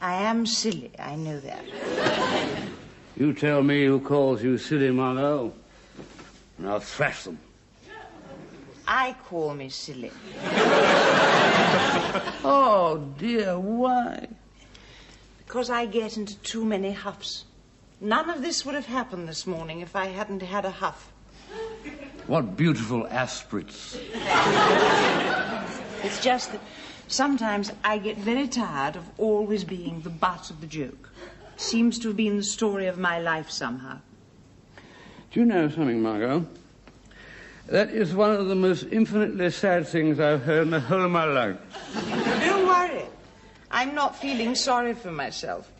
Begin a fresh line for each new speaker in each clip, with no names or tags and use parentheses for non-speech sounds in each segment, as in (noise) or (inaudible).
I am silly, I know that.
You tell me who calls you silly, Margot, and I'll thrash them.
I call me silly. (laughs)
Oh, dear, why?
Because I get into too many huffs. None of this would have happened this morning if I hadn't had a huff.
What beautiful aspirates. (laughs)
It's just that sometimes I get very tired of always being the butt of the joke. Seems to have been the story of my life somehow.
Do you know something, Margot? That is one of the most infinitely sad things I've heard in the whole of my life.
Don't worry. I'm not feeling sorry for myself.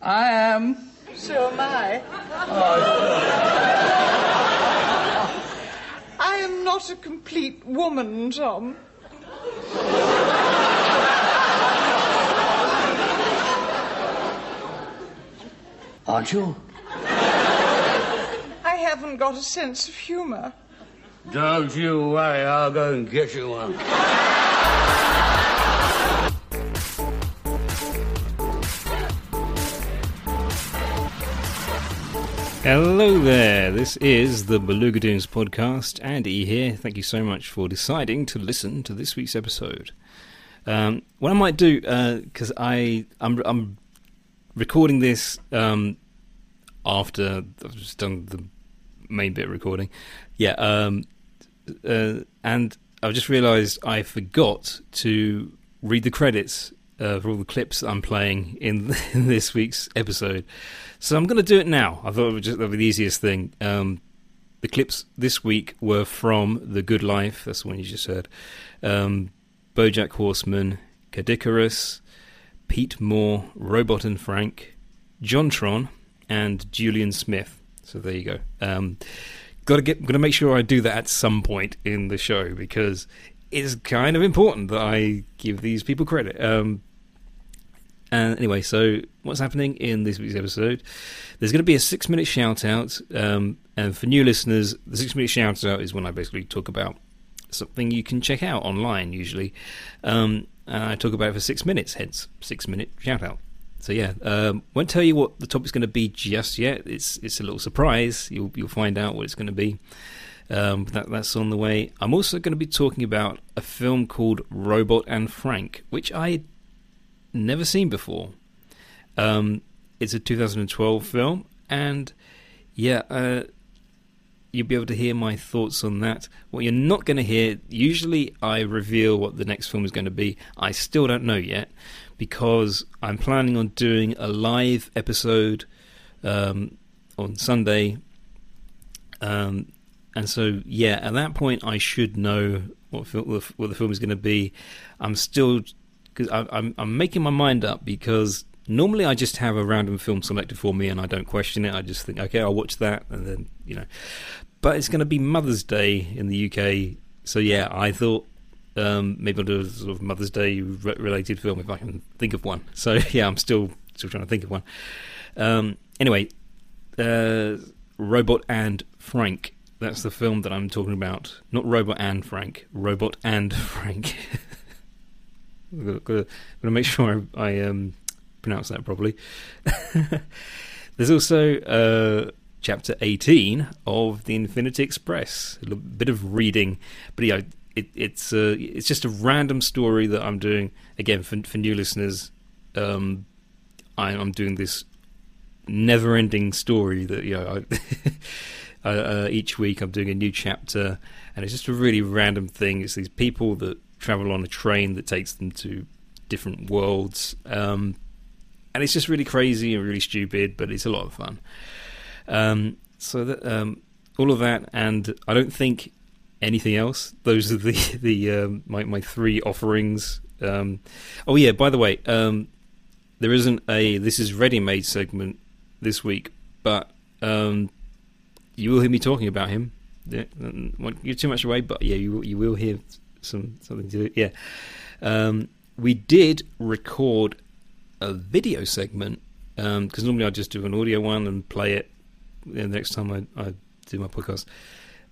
I am.
So am I. Oh. I am not a complete woman, Tom.
Aren't you?
I haven't got a sense of humor.
Don't you worry, I'll go and get you one.
Hello there, this is the Beluga Dunes podcast. Andy here. Thank you so much for deciding to listen to this week's episode. Um, what I might do, because I I'm, I'm recording this um, after I've just done the main bit of recording. Yeah, um, uh, and I've just realised I forgot to read the credits uh, for all the clips I'm playing in, (laughs) in this week's episode. So I'm going to do it now. I thought it would just that'd be the easiest thing. Um, the clips this week were from The Good Life. That's the one you just heard. Um, BoJack Horseman, Caddicarus, Pete Moore, Robot and Frank, Jontron, and Julian Smith. So there you go. Um, got to get. To make sure I do that at some point in the show because it's kind of important that I give these people credit. Um, and anyway, so what's happening in this week's episode? There's going to be a six minute shout out. Um, and for new listeners, the six minute shout out is when I basically talk about something you can check out online, usually. Um, and I talk about it for six minutes, hence six minute shout out. So yeah, um, won't tell you what the topic's going to be just yet. It's it's a little surprise. You'll you'll find out what it's going to be. Um, that that's on the way. I'm also going to be talking about a film called Robot and Frank, which I never seen before. Um, it's a 2012 film, and yeah, uh, you'll be able to hear my thoughts on that. What you're not going to hear, usually I reveal what the next film is going to be. I still don't know yet because I'm planning on doing a live episode um, on Sunday. Um, and so, yeah, at that point, I should know what, what the film is going to be. I'm still because I'm I'm making my mind up because normally I just have a random film selected for me and I don't question it. I just think, okay, I'll watch that, and then you know. But it's going to be Mother's Day in the UK, so yeah, I thought um, maybe I'll do a sort of Mother's Day re- related film if I can think of one. So (laughs) yeah, I'm still still trying to think of one. Um, anyway, uh, Robot and Frank. That's the film that I'm talking about. Not Robot and Frank. Robot and (laughs) Frank. (laughs) Got to make sure I, I um, pronounce that properly. (laughs) There's also uh, chapter 18 of the Infinity Express. A bit of reading, but yeah, it, it's uh, it's just a random story that I'm doing. Again, for, for new listeners, um, I, I'm doing this never-ending story that you know. I, (laughs) uh, uh, each week, I'm doing a new chapter, and it's just a really random thing. It's these people that travel on a train that takes them to different worlds. Um, and it's just really crazy and really stupid, but it's a lot of fun. Um, so that um, all of that, and I don't think anything else. Those are the (laughs) the um, my my three offerings Um, oh yeah, by the way, um, there isn't a this is ready made segment this week, but um, you will hear me talking about him. Yeah, won't give too much away, but yeah, you you will hear some something to do. Yeah, we did record a video segment because normally I just do an audio one and play it the next time I, I do my podcast.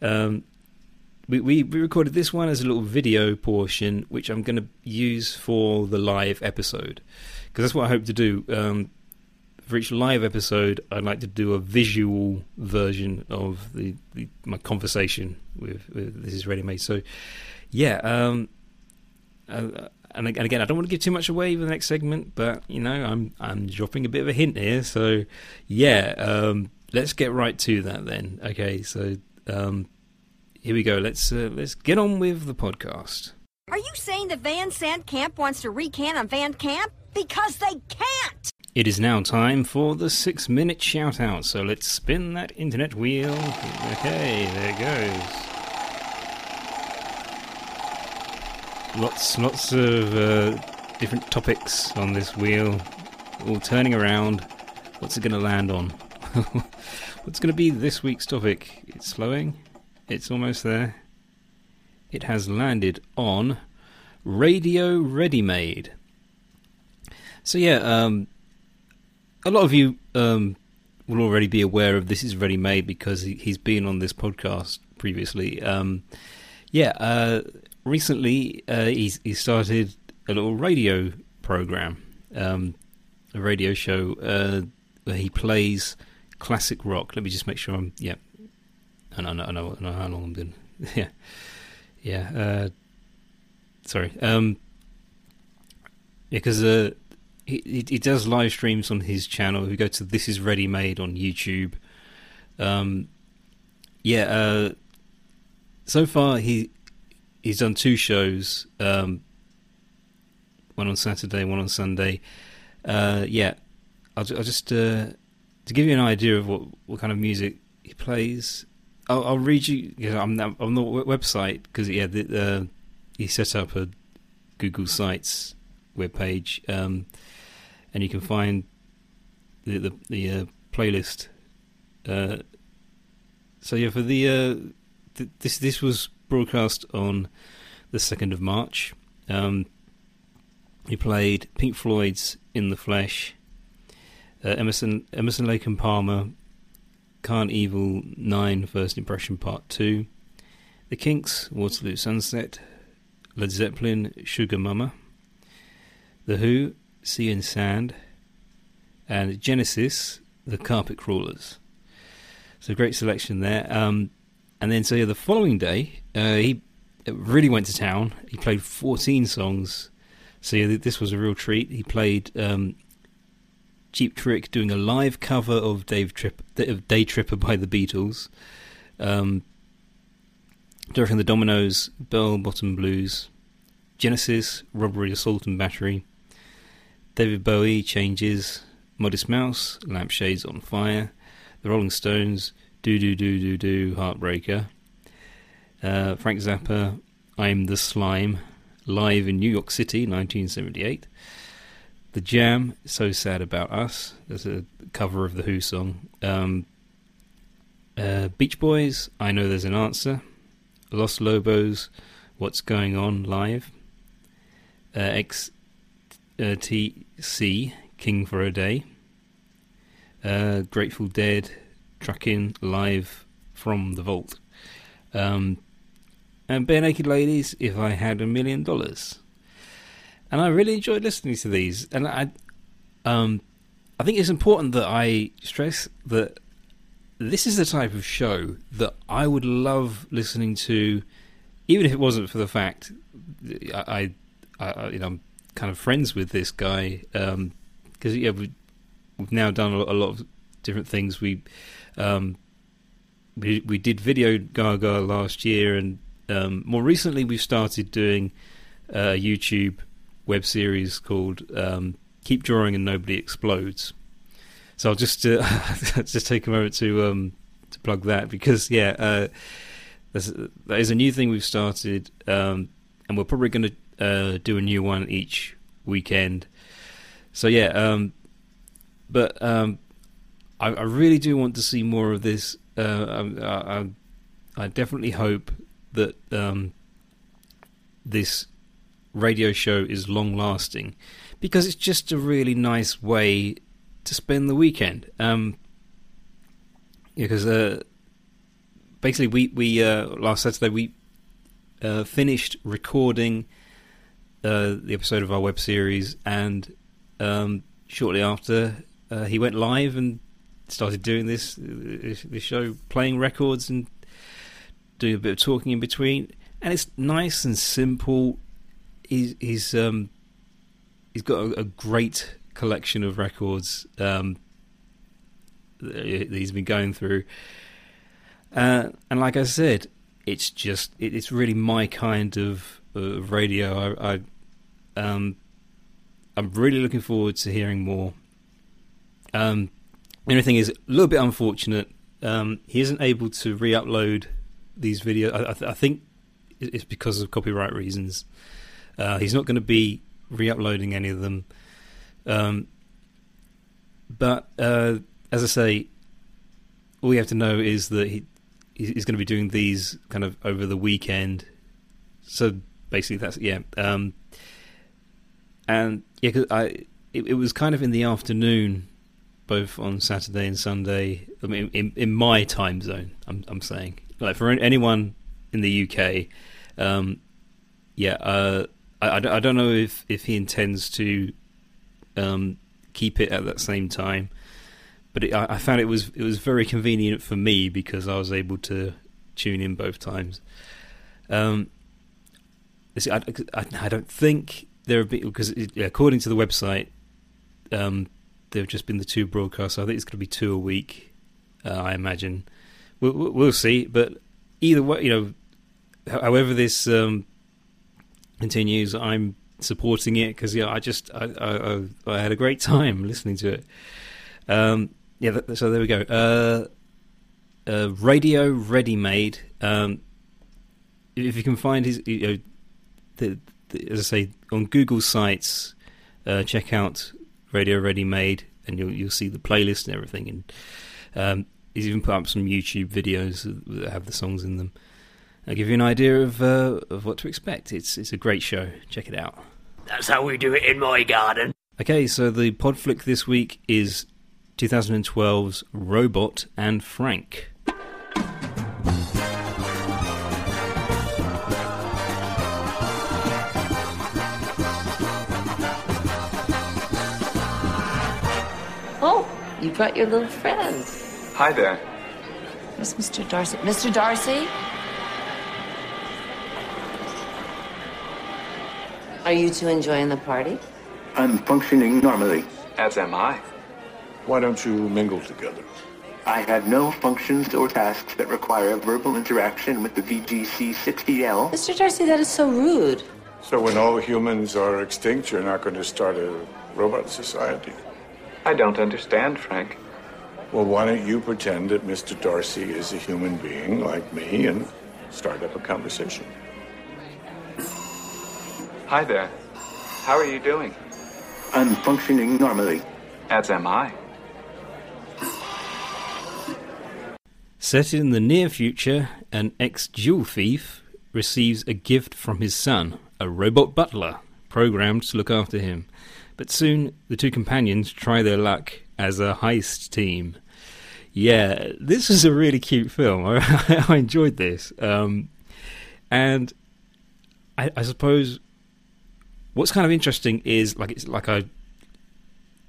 Um, we, we, we recorded this one as a little video portion, which I'm going to use for the live episode because that's what I hope to do. Um, for each live episode, I'd like to do a visual version of the, the my conversation with, with, this is ready made. So, yeah, um, uh, and again, I don't want to give too much away for the next segment, but you know, I'm I'm dropping a bit of a hint here. So, yeah, um, let's get right to that then. Okay, so um, here we go. Let's uh, let's get on with the podcast.
Are you saying that Van Sant Camp wants to recant on Van Camp? Because they can't!
It is now time for the six minute shout out, so let's spin that internet wheel. Okay, there it goes. Lots, lots of uh, different topics on this wheel, all turning around. What's it going to land on? (laughs) What's going to be this week's topic? It's slowing. It's almost there. It has landed on Radio Ready Made. So yeah, um, a lot of you um, will already be aware of this is Ready Made because he, has been on this podcast previously. Um, yeah, uh, recently uh, he's he started a little radio program, um, a radio show uh, where he plays classic rock. Let me just make sure I'm yeah. I know, I know, I know how long I'm doing. (laughs) yeah, yeah. Uh, sorry. Um, yeah, because uh, he, he does live streams on his channel. If you go to This Is Ready Made on YouTube, um, yeah. Uh, so far, he he's done two shows. Um, one on Saturday, one on Sunday. Uh, yeah, I'll, I'll just uh, to give you an idea of what, what kind of music he plays. I'll, I'll read you. you know, I'm on the website because yeah, the, he set up a Google Sites webpage. Um, and you can find the the, the uh, playlist. Uh, so yeah, for the uh, th- this this was broadcast on the second of March. Um, he played Pink Floyd's "In the Flesh," uh, Emerson Emerson Lake and Palmer, Karn Evil Nine First Impression Part Two, The Kinks Waterloo Sunset, Led Zeppelin Sugar Mama, The Who Sea and Sand, and Genesis, the Carpet Crawlers. So great selection there. Um, and then so yeah, the following day, uh, he really went to town. He played 14 songs. So yeah, this was a real treat. He played um, Cheap Trick doing a live cover of Dave Day Tripper by the Beatles. Um, Derek the Dominos, Bell Bottom Blues, Genesis, Robbery, Assault and Battery, David Bowie changes, Modest Mouse, Lampshades on Fire, The Rolling Stones, Do Do Do Do Do, Heartbreaker, uh, Frank Zappa, I'm the Slime, live in New York City, 1978. The Jam, So Sad About Us, there's a cover of the Who song. Um, uh, Beach Boys, I Know There's an Answer. Los Lobos, What's Going On Live. Uh, X uh, King for a Day. Uh, Grateful Dead, Trucking Live from the Vault. Um, and Barenaked Ladies, If I Had a Million Dollars. And I really enjoyed listening to these. And I, um, I think it's important that I stress that this is the type of show that I would love listening to, even if it wasn't for the fact I, I, I you know, I'm kind of friends with this guy because um, yeah, we, have now done a lot, a lot, of different things. We um, we we did Video Gaga last year, and um, more recently we've started doing a YouTube web series called um, "Keep Drawing and Nobody Explodes." So I'll just uh, (laughs) just take a moment to um, to plug that because yeah, uh, that is a new thing we've started, um, and we're probably going to uh, do a new one each weekend. So yeah, um, but um, I, I, really do want to see more of this. Uh, I, I, I, definitely hope that um, this radio show is long lasting because it's just a really nice way to spend the weekend. Um, because uh, basically, we we uh, last Saturday we uh, finished recording uh, the episode of our web series, and um, shortly after, uh, he went live and started doing this this show, playing records and doing a bit of talking in between. And it's nice and simple. He's he's um, he's got a, a great collection of records um, that he's been going through. Uh, and like I said, it's just it, it's really my kind of, of radio. I, I um, I'm really looking forward to hearing more. Um, the only thing is a little bit unfortunate. Um, he isn't able to re-upload these videos. I, I, th- I think it's because of copyright reasons. Uh, he's not going to be re-uploading any of them. Um, but uh, as I say, all you have to know is that he he's going to be doing these kind of over the weekend. So basically, that's yeah. Um, and yeah, cause I it, it, was kind of in the afternoon, both on Saturday and Sunday. I mean, in, in my time zone, I'm I'm saying like for anyone in the UK, um, yeah, uh, I, I don't know if if he intends to um, keep it at that same time, but it, I, I found it was it was very convenient for me because I was able to tune in both times. Um, I, I, I don't think there have been because according to the website, um, there have just been the two broadcasts. I think it's going to be two a week. Uh, I imagine. We'll, we'll, see, but either way, you know, however this um, continues, I'm supporting it because yeah, I just I, I, I, had a great time (laughs) listening to it. Um, yeah, so there we go. Uh, uh, Radio Ready Made. Um, if you can find his, you know, the, as I say, on Google sites, uh, check out Radio Ready Made, and you'll you'll see the playlist and everything. And um, he's even put up some YouTube videos that have the songs in them. I'll give you an idea of uh, of what to expect. It's it's a great show. Check it out.
That's how we do it in my garden.
Okay, so the pod flick this week is 2012's Robot and Frank.
Oh, you brought your little friend.
Hi there.
It's Mr. Darcy. Mr. Darcy? Are you two enjoying the party?
I'm functioning normally.
As am I.
Why don't you mingle together?
I have no functions or tasks that require verbal interaction with the VGC-60L.
Mr. Darcy, that is so rude.
So when all humans are extinct, you're not going to start a robot society?
I don't understand, Frank.
Well, why don't you pretend that Mr. Darcy is a human being like me and start up a conversation?
Hi there. How are you doing?
I'm functioning normally.
As am I.
Set in the near future, an ex jewel thief receives a gift from his son, a robot butler, programmed to look after him. But soon the two companions try their luck as a heist team. Yeah, this was a really cute film. (laughs) I, I enjoyed this. Um, and I, I, suppose what's kind of interesting is like it's like I,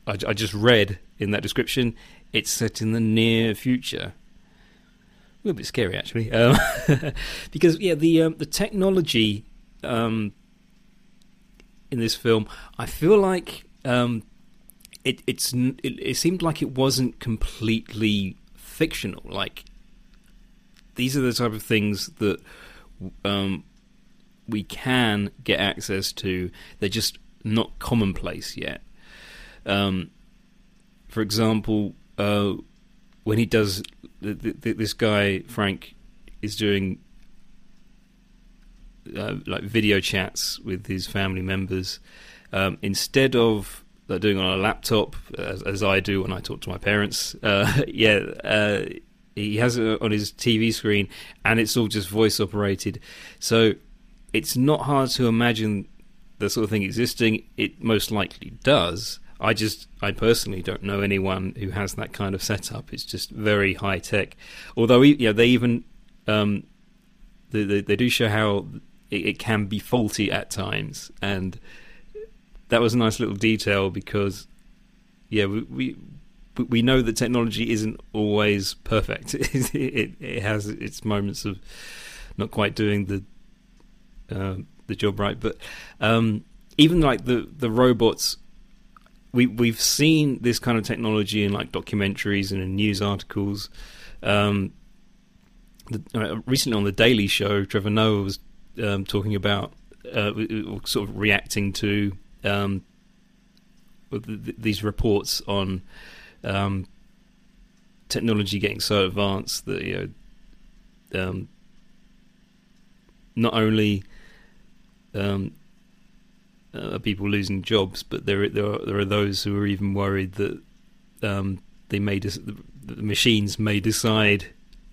I, I just read in that description. It's set in the near future. A little bit scary, actually, um, (laughs) because yeah, the um, the technology um, in this film, I feel like um, it it's it, it seemed like it wasn't completely fictional. Like these are the type of things that um, we can get access to. They're just not commonplace yet. Um, for example, uh, when he does the, the, this guy Frank is doing uh, like video chats with his family members um, instead of like, doing it on a laptop as, as I do when I talk to my parents. Uh, (laughs) yeah, uh, he has it on his TV screen, and it's all just voice operated. So it's not hard to imagine the sort of thing existing. It most likely does. I just, I personally don't know anyone who has that kind of setup. It's just very high tech. Although, yeah, they even um, they, they, they do show how it, it can be faulty at times, and that was a nice little detail because, yeah, we, we we know that technology isn't always perfect. it, (laughs) it, it has its moments of not quite doing the uh, the job right, but um, even like the the robots, we we've seen this kind of technology in like documentaries and in news articles. Um, the, uh, recently on the Daily Show, Trevor Noah was um, talking about uh, sort of reacting to um, these reports on um, technology getting so advanced that you know, um, not only um, uh, are people losing jobs, but there there are, there are those who are even worried that um, they may the machines may decide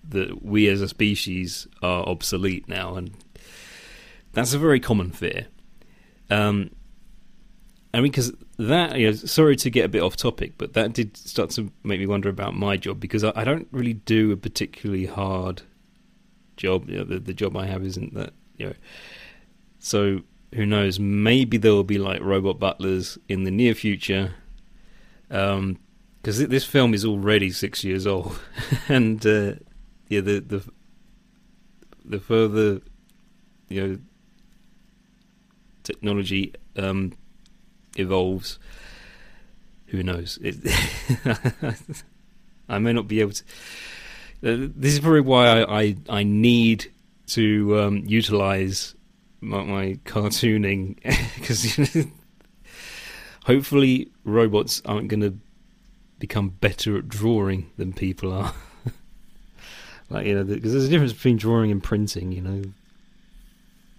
that we as a species are obsolete now, and that's a very common fear. Um, I mean, because that, you know, sorry to get a bit off topic, but that did start to make me wonder about my job because I, I don't really do a particularly hard job. You know, the, the job I have isn't that, you know. So who knows? Maybe there will be like robot butlers in the near future. Um, because this film is already six years old, (laughs) and uh, yeah, the the the further you know technology um, evolves, who knows? It, (laughs) I may not be able to. Uh, this is probably why I I, I need to um, utilize my, my cartooning (laughs) because (laughs) hopefully robots aren't going to become better at drawing than people are. like you know, because there's a difference between drawing and printing. You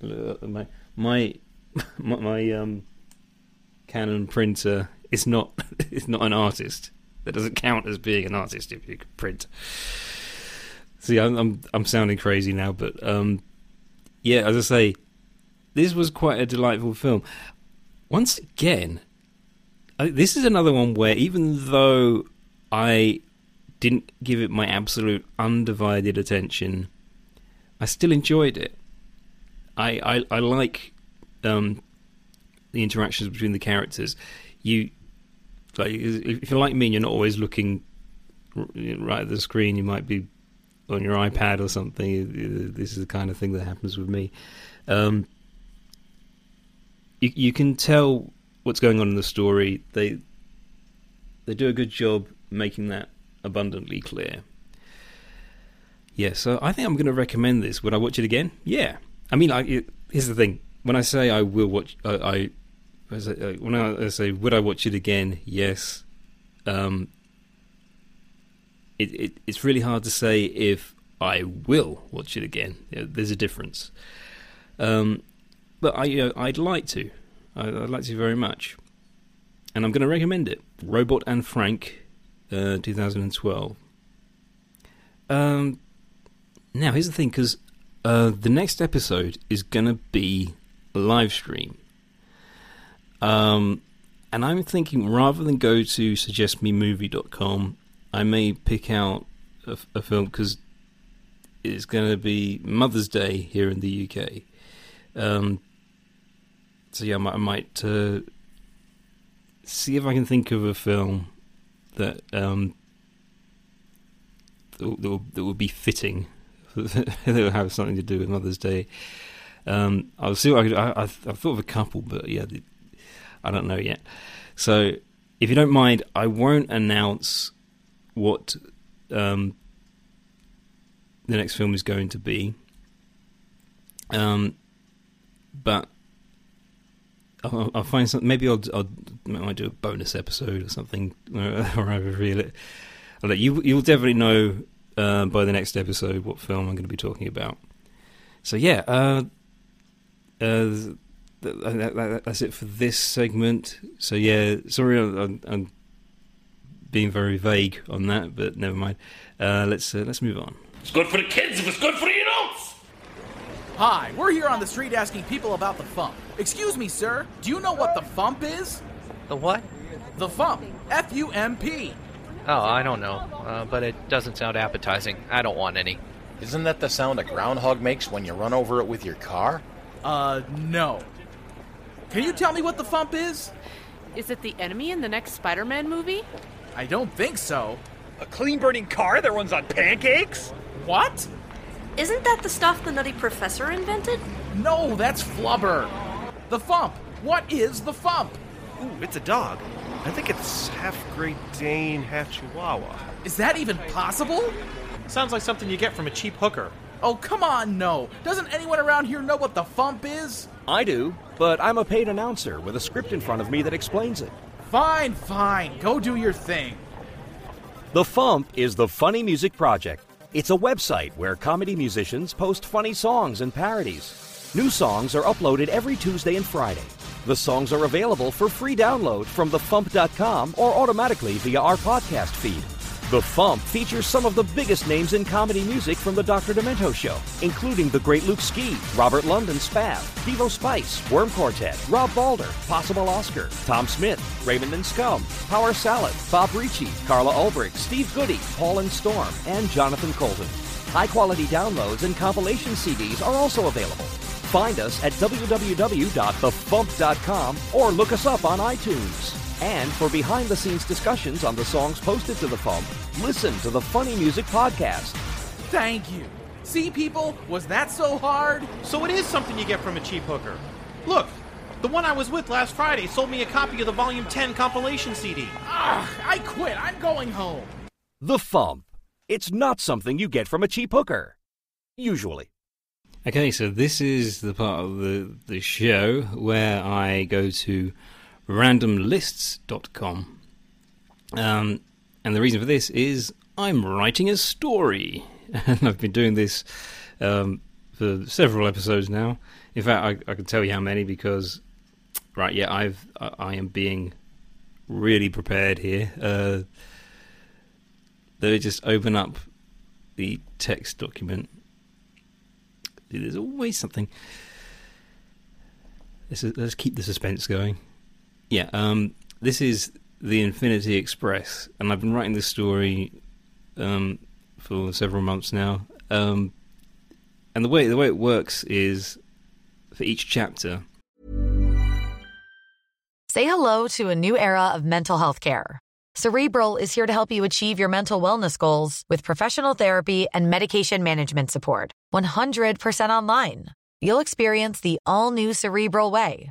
know, my my my, my um Canon printer is not (laughs) is not an artist. That doesn't count as being an artist if you print. See, I'm I'm, I'm sounding crazy now, but um, yeah, as I say, this was quite a delightful film. Once again, I, this is another one where even though I didn't give it my absolute undivided attention, I still enjoyed it. I I, I like um, the interactions between the characters. You like if you're like me and you're not always looking right at the screen, you might be on your iPad or something. This is the kind of thing that happens with me. Um, you, you can tell what's going on in the story. They they do a good job making that abundantly clear. Yeah, so I think I'm going to recommend this. Would I watch it again? Yeah. I mean, it, here's the thing: when I say I will watch, uh, I when I say would I watch it again? Yes. Um, it, it it's really hard to say if I will watch it again. You know, there's a difference. Um, but I you know, I'd like to. I, would like to very much, and I'm going to recommend it. Robot and Frank, uh, 2012. Um, now here's the thing, because uh, the next episode is going to be live stream. Um, and I'm thinking rather than go to suggestmemovie.com, I may pick out a, a film because it's going to be Mother's Day here in the UK. Um, so yeah, I might, I might uh, see if I can think of a film that um, that, that will be fitting (laughs) that will have something to do with Mother's Day. Um, I'll see what I could. I, I, have thought of a couple, but yeah, I don't know yet. So, if you don't mind, I won't announce what um, the next film is going to be. Um, but I'll, I'll, find something. Maybe I'll, I'll I might do a bonus episode or something, (laughs) or I reveal it. I'll let you. You'll definitely know uh, by the next episode what film I'm going to be talking about. So yeah, uh, uh, th- that, that, that's it for this segment. So yeah, sorry, I'm, I'm being very vague on that, but never mind. Uh, let's uh, let's move on.
It's good for the kids if it's good for the adults.
Hi, we're here on the street asking people about the Fump. Excuse me, sir, do you know what the Fump is?
The what?
The Fump. F U M P.
Oh, I don't know, uh, but it doesn't sound appetizing. I don't want any.
Isn't that the sound a groundhog makes when you run over it with your car?
Uh, no. Can you tell me what the Fump is?
Is it the enemy in the next Spider Man movie?
I don't think so.
A clean burning car that runs on pancakes?
What?
Isn't that the stuff the Nutty Professor invented?
No, that's Flubber. The Fump. What is the Fump?
Ooh, it's a dog. I think it's half Great Dane, half Chihuahua.
Is that even possible?
Sounds like something you get from a cheap hooker.
Oh, come on, no. Doesn't anyone around here know what the Fump is?
I do, but I'm a paid announcer with a script in front of me that explains it.
Fine, fine. Go do your thing.
The Fump is the Funny Music Project. It's a website where comedy musicians post funny songs and parodies. New songs are uploaded every Tuesday and Friday. The songs are available for free download from thefump.com or automatically via our podcast feed. The Fump features some of the biggest names in comedy music from the Dr. Demento show, including the great Luke Ski, Robert London Spav, Devo Spice, Worm Quartet, Rob Balder, Possible Oscar, Tom Smith, Raymond and Scum, Power Salad, Bob Ricci, Carla Ulbrich, Steve Goodie, Paul and Storm, and Jonathan Coulton. High quality downloads and compilation CDs are also available. Find us at www.thefump.com or look us up on iTunes. And for behind the scenes discussions on the songs posted to the Fump, listen to the Funny Music Podcast.
Thank you. See, people, was that so hard?
So it is something you get from a cheap hooker. Look, the one I was with last Friday sold me a copy of the Volume 10 compilation CD.
Ah, I quit. I'm going home.
The Fump. It's not something you get from a cheap hooker. Usually.
Okay, so this is the part of the, the show where I go to randomlists.com. Um, and the reason for this is I'm writing a story. (laughs) And I've been doing this um, for several episodes now. In fact, I, I can tell you how many because, right, yeah, I've I, I am being really prepared here. Uh, let me just open up the text document. There's always something. Let's, let's keep the suspense going. Yeah, um, this is the Infinity Express, and I've been writing this story um, for several months now. Um, and the way the way it works is for each chapter.
Say hello to a new era of mental health care. Cerebral is here to help you achieve your mental wellness goals with professional therapy and medication management support. 100% online. You'll experience the all new Cerebral Way,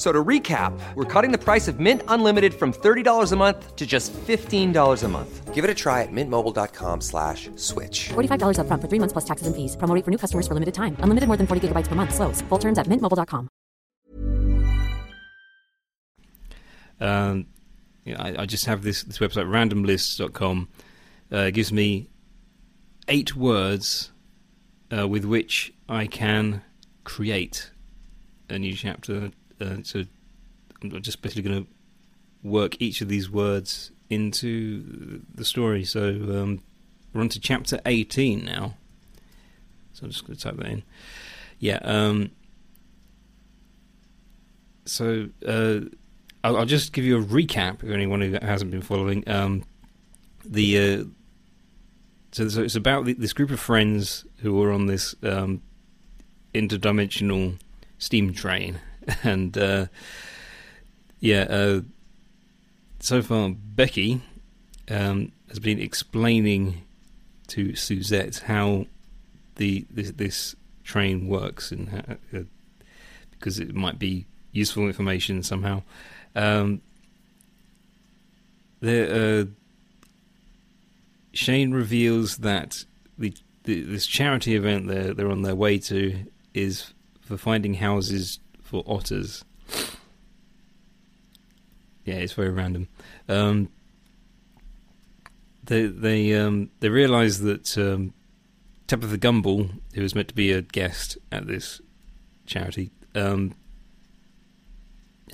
So to recap, we're cutting the price of Mint Unlimited from $30 a month to just $15 a month. Give it a try at mintmobile.com slash switch.
$45 up front for three months plus taxes and fees. Promo rate for new customers for limited time. Unlimited more than 40 gigabytes per month. Slows. Full terms at mintmobile.com.
Um, you know, I, I just have this, this website, randomlists.com. Uh, it gives me eight words uh, with which I can create a new chapter. Uh, so I'm just basically going to work each of these words into the story. So um, we're on to chapter 18 now. So I'm just going to type that in. Yeah. Um, so uh, I'll, I'll just give you a recap if anyone who hasn't been following. Um, the uh, so, so it's about this group of friends who are on this um, interdimensional steam train, (laughs) and uh, yeah, uh, so far Becky um, has been explaining to Suzette how the this, this train works and how, uh, because it might be useful information somehow. Um, the, uh, Shane reveals that the, the, this charity event they're they're on their way to is for finding houses for otters. Yeah, it's very random. Um, they they um, they realise that um, Tabitha Gumbel, who was meant to be a guest at this charity, um,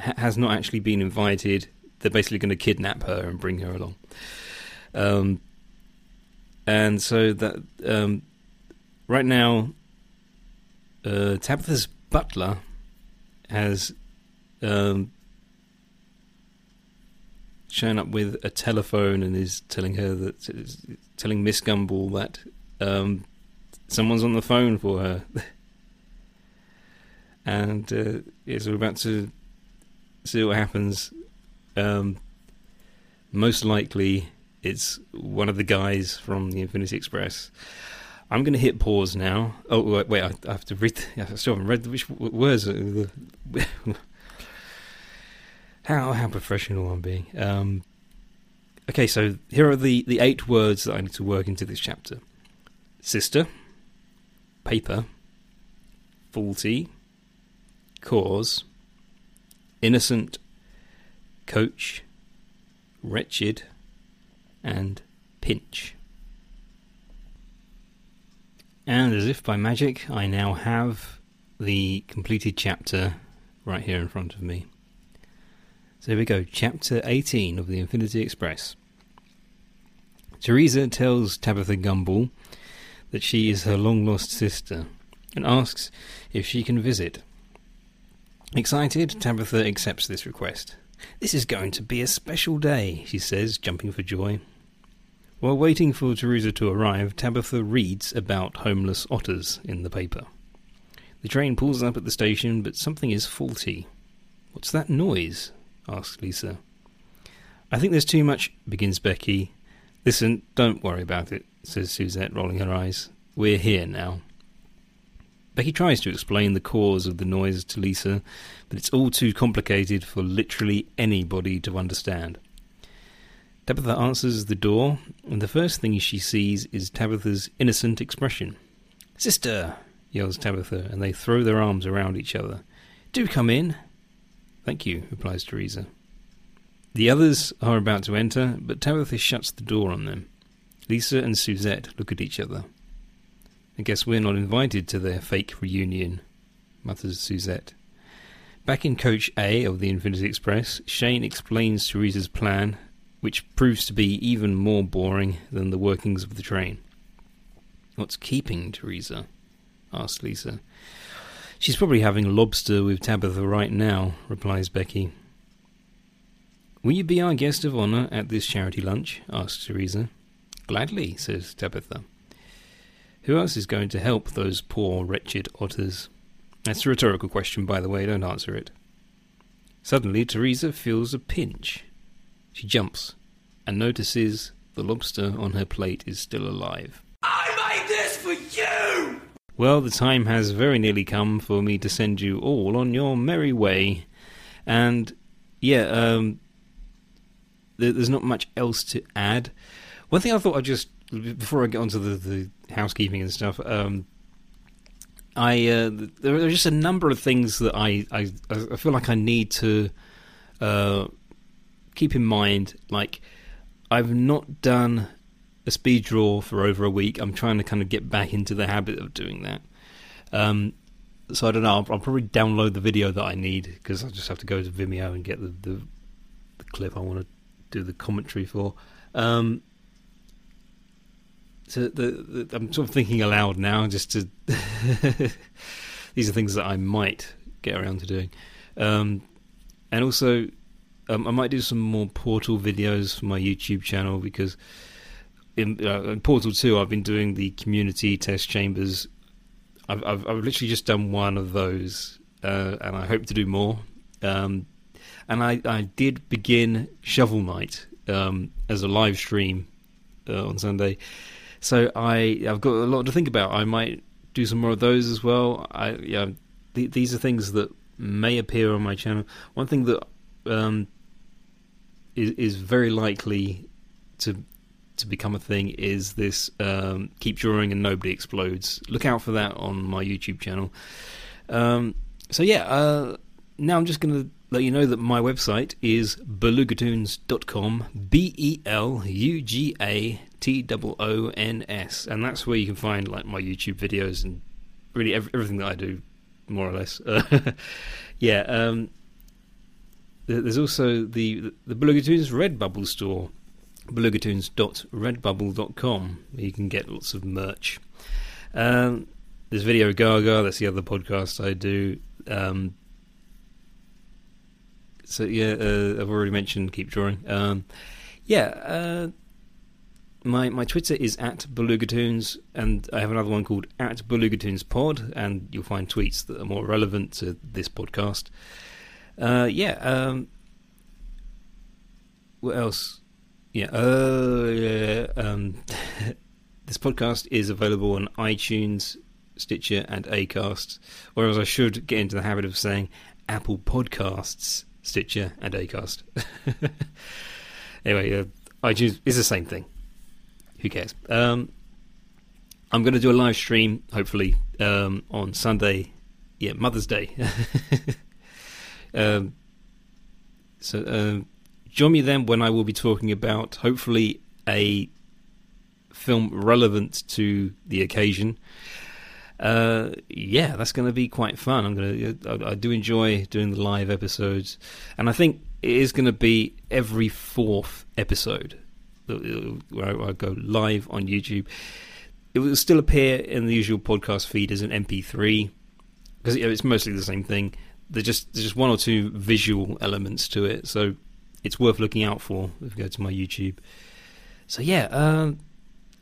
ha- has not actually been invited. They're basically going to kidnap her and bring her along. Um, and so that um, right now, uh, Tabitha's butler has um, shown up with a telephone and is telling her that is telling Miss Gumbel that um, someone's on the phone for her, (laughs) and uh, yes, we're about to see what happens. Um, most likely, it's one of the guys from the Infinity Express. I'm going to hit pause now. Oh wait, wait I, I have to read. I still haven't read which words. (laughs) how how professional I'm being. Um, okay, so here are the the eight words that I need to work into this chapter: sister, paper, faulty, cause, innocent, coach, wretched, and pinch. And as if by magic, I now have the completed chapter right here in front of me. So here we go, chapter 18 of the Infinity Express. Teresa tells Tabitha Gumbel that she is her long lost sister and asks if she can visit. Excited, Tabitha accepts this request. This is going to be a special day, she says, jumping for joy. While waiting for Teresa to arrive, Tabitha reads about homeless otters in the paper. The train pulls up at the station, but something is faulty. What's that noise? asks Lisa. I think there's too much, begins Becky. Listen, don't worry about it, says Suzette, rolling her eyes. We're here now. Becky tries to explain the cause of the noise to Lisa, but it's all too complicated for literally anybody to understand. Tabitha answers the door, and the first thing she sees is Tabitha's innocent expression. Sister! yells Tabitha, and they throw their arms around each other. Do come in! Thank you, replies Teresa. The others are about to enter, but Tabitha shuts the door on them. Lisa and Suzette look at each other. I guess we're not invited to their fake reunion, mutters Suzette. Back in Coach A of the Infinity Express, Shane explains Teresa's plan, which proves to be even more boring than the workings of the train. What's keeping Teresa? asks Lisa. She's probably having a lobster with Tabitha right now, replies Becky. Will you be our guest of honour at this charity lunch? asks Teresa. Gladly, says Tabitha. Who else is going to help those poor, wretched otters? That's a rhetorical question, by the way, don't answer it. Suddenly, Teresa feels a pinch. She jumps and notices the lobster on her plate is still alive.
I made this for you!
Well, the time has very nearly come for me to send you all on your merry way. And, yeah, um, there- there's not much else to add. One thing I thought I'd just, before I get onto the, the housekeeping and stuff, um, I uh, there are just a number of things that I, I, I feel like I need to uh, keep in mind. Like, I've not done a speed draw for over a week. I'm trying to kind of get back into the habit of doing that. Um, so I don't know. I'll, I'll probably download the video that I need because I just have to go to Vimeo and get the, the, the clip I want to do the commentary for. Um, so the, the, I'm sort of thinking aloud now, just to. (laughs) these are things that I might get around to doing, um, and also um, I might do some more Portal videos for my YouTube channel because in, uh, in Portal Two, I've been doing the community test chambers. I've I've, I've literally just done one of those, uh, and I hope to do more. Um, and I, I did begin Shovel Knight um, as a live stream uh, on Sunday, so I I've got a lot to think about. I might do some more of those as well. I yeah, th- these are things that may appear on my channel. One thing that um, is, is very likely to to become a thing is this um, keep drawing and nobody explodes. Look out for that on my YouTube channel. Um, so yeah, uh, now I'm just going to let you know that my website is belugatoons.com, B E L U G A T O O N S, and that's where you can find like my YouTube videos and really everything that I do, more or less. (laughs) yeah. Um, there's also the the Belugatoons Redbubble store, belugatoons.redbubble.com. You can get lots of merch. Um, there's Video Gaga. That's the other podcast I do. Um, so yeah, uh, I've already mentioned Keep Drawing. Um, yeah, uh, my my Twitter is at Belugatoons, and I have another one called at Belugatoons Pod, and you'll find tweets that are more relevant to this podcast. Uh, yeah. Um, what else? Yeah. Uh, yeah. Um, (laughs) this podcast is available on iTunes, Stitcher, and Acast. Whereas I should get into the habit of saying Apple Podcasts, Stitcher, and Acast. (laughs) anyway, uh, iTunes is the same thing. Who cares? Um, I'm going to do a live stream, hopefully, um, on Sunday. Yeah, Mother's Day. (laughs) Um, so um, join me then when I will be talking about hopefully a film relevant to the occasion. Uh, yeah, that's going to be quite fun. I'm going to. I, I, do enjoy doing the live episodes, and I think it is going to be every fourth episode where I, I go live on YouTube. It will still appear in the usual podcast feed as an MP3 because it's mostly the same thing there's just there's just one or two visual elements to it, so it's worth looking out for if you go to my YouTube. So yeah, um,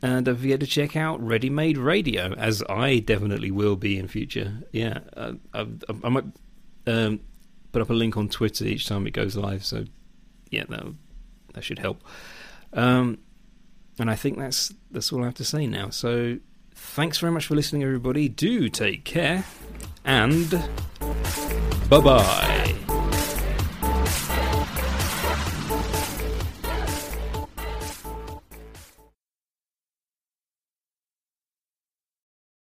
and don't forget to check out Ready Made Radio, as I definitely will be in future. Yeah, uh, I, I, might um, put up a link on Twitter each time it goes live. So yeah, that that should help. Um, and I think that's that's all I have to say now. So thanks very much for listening, everybody. Do take care and. Bye bye.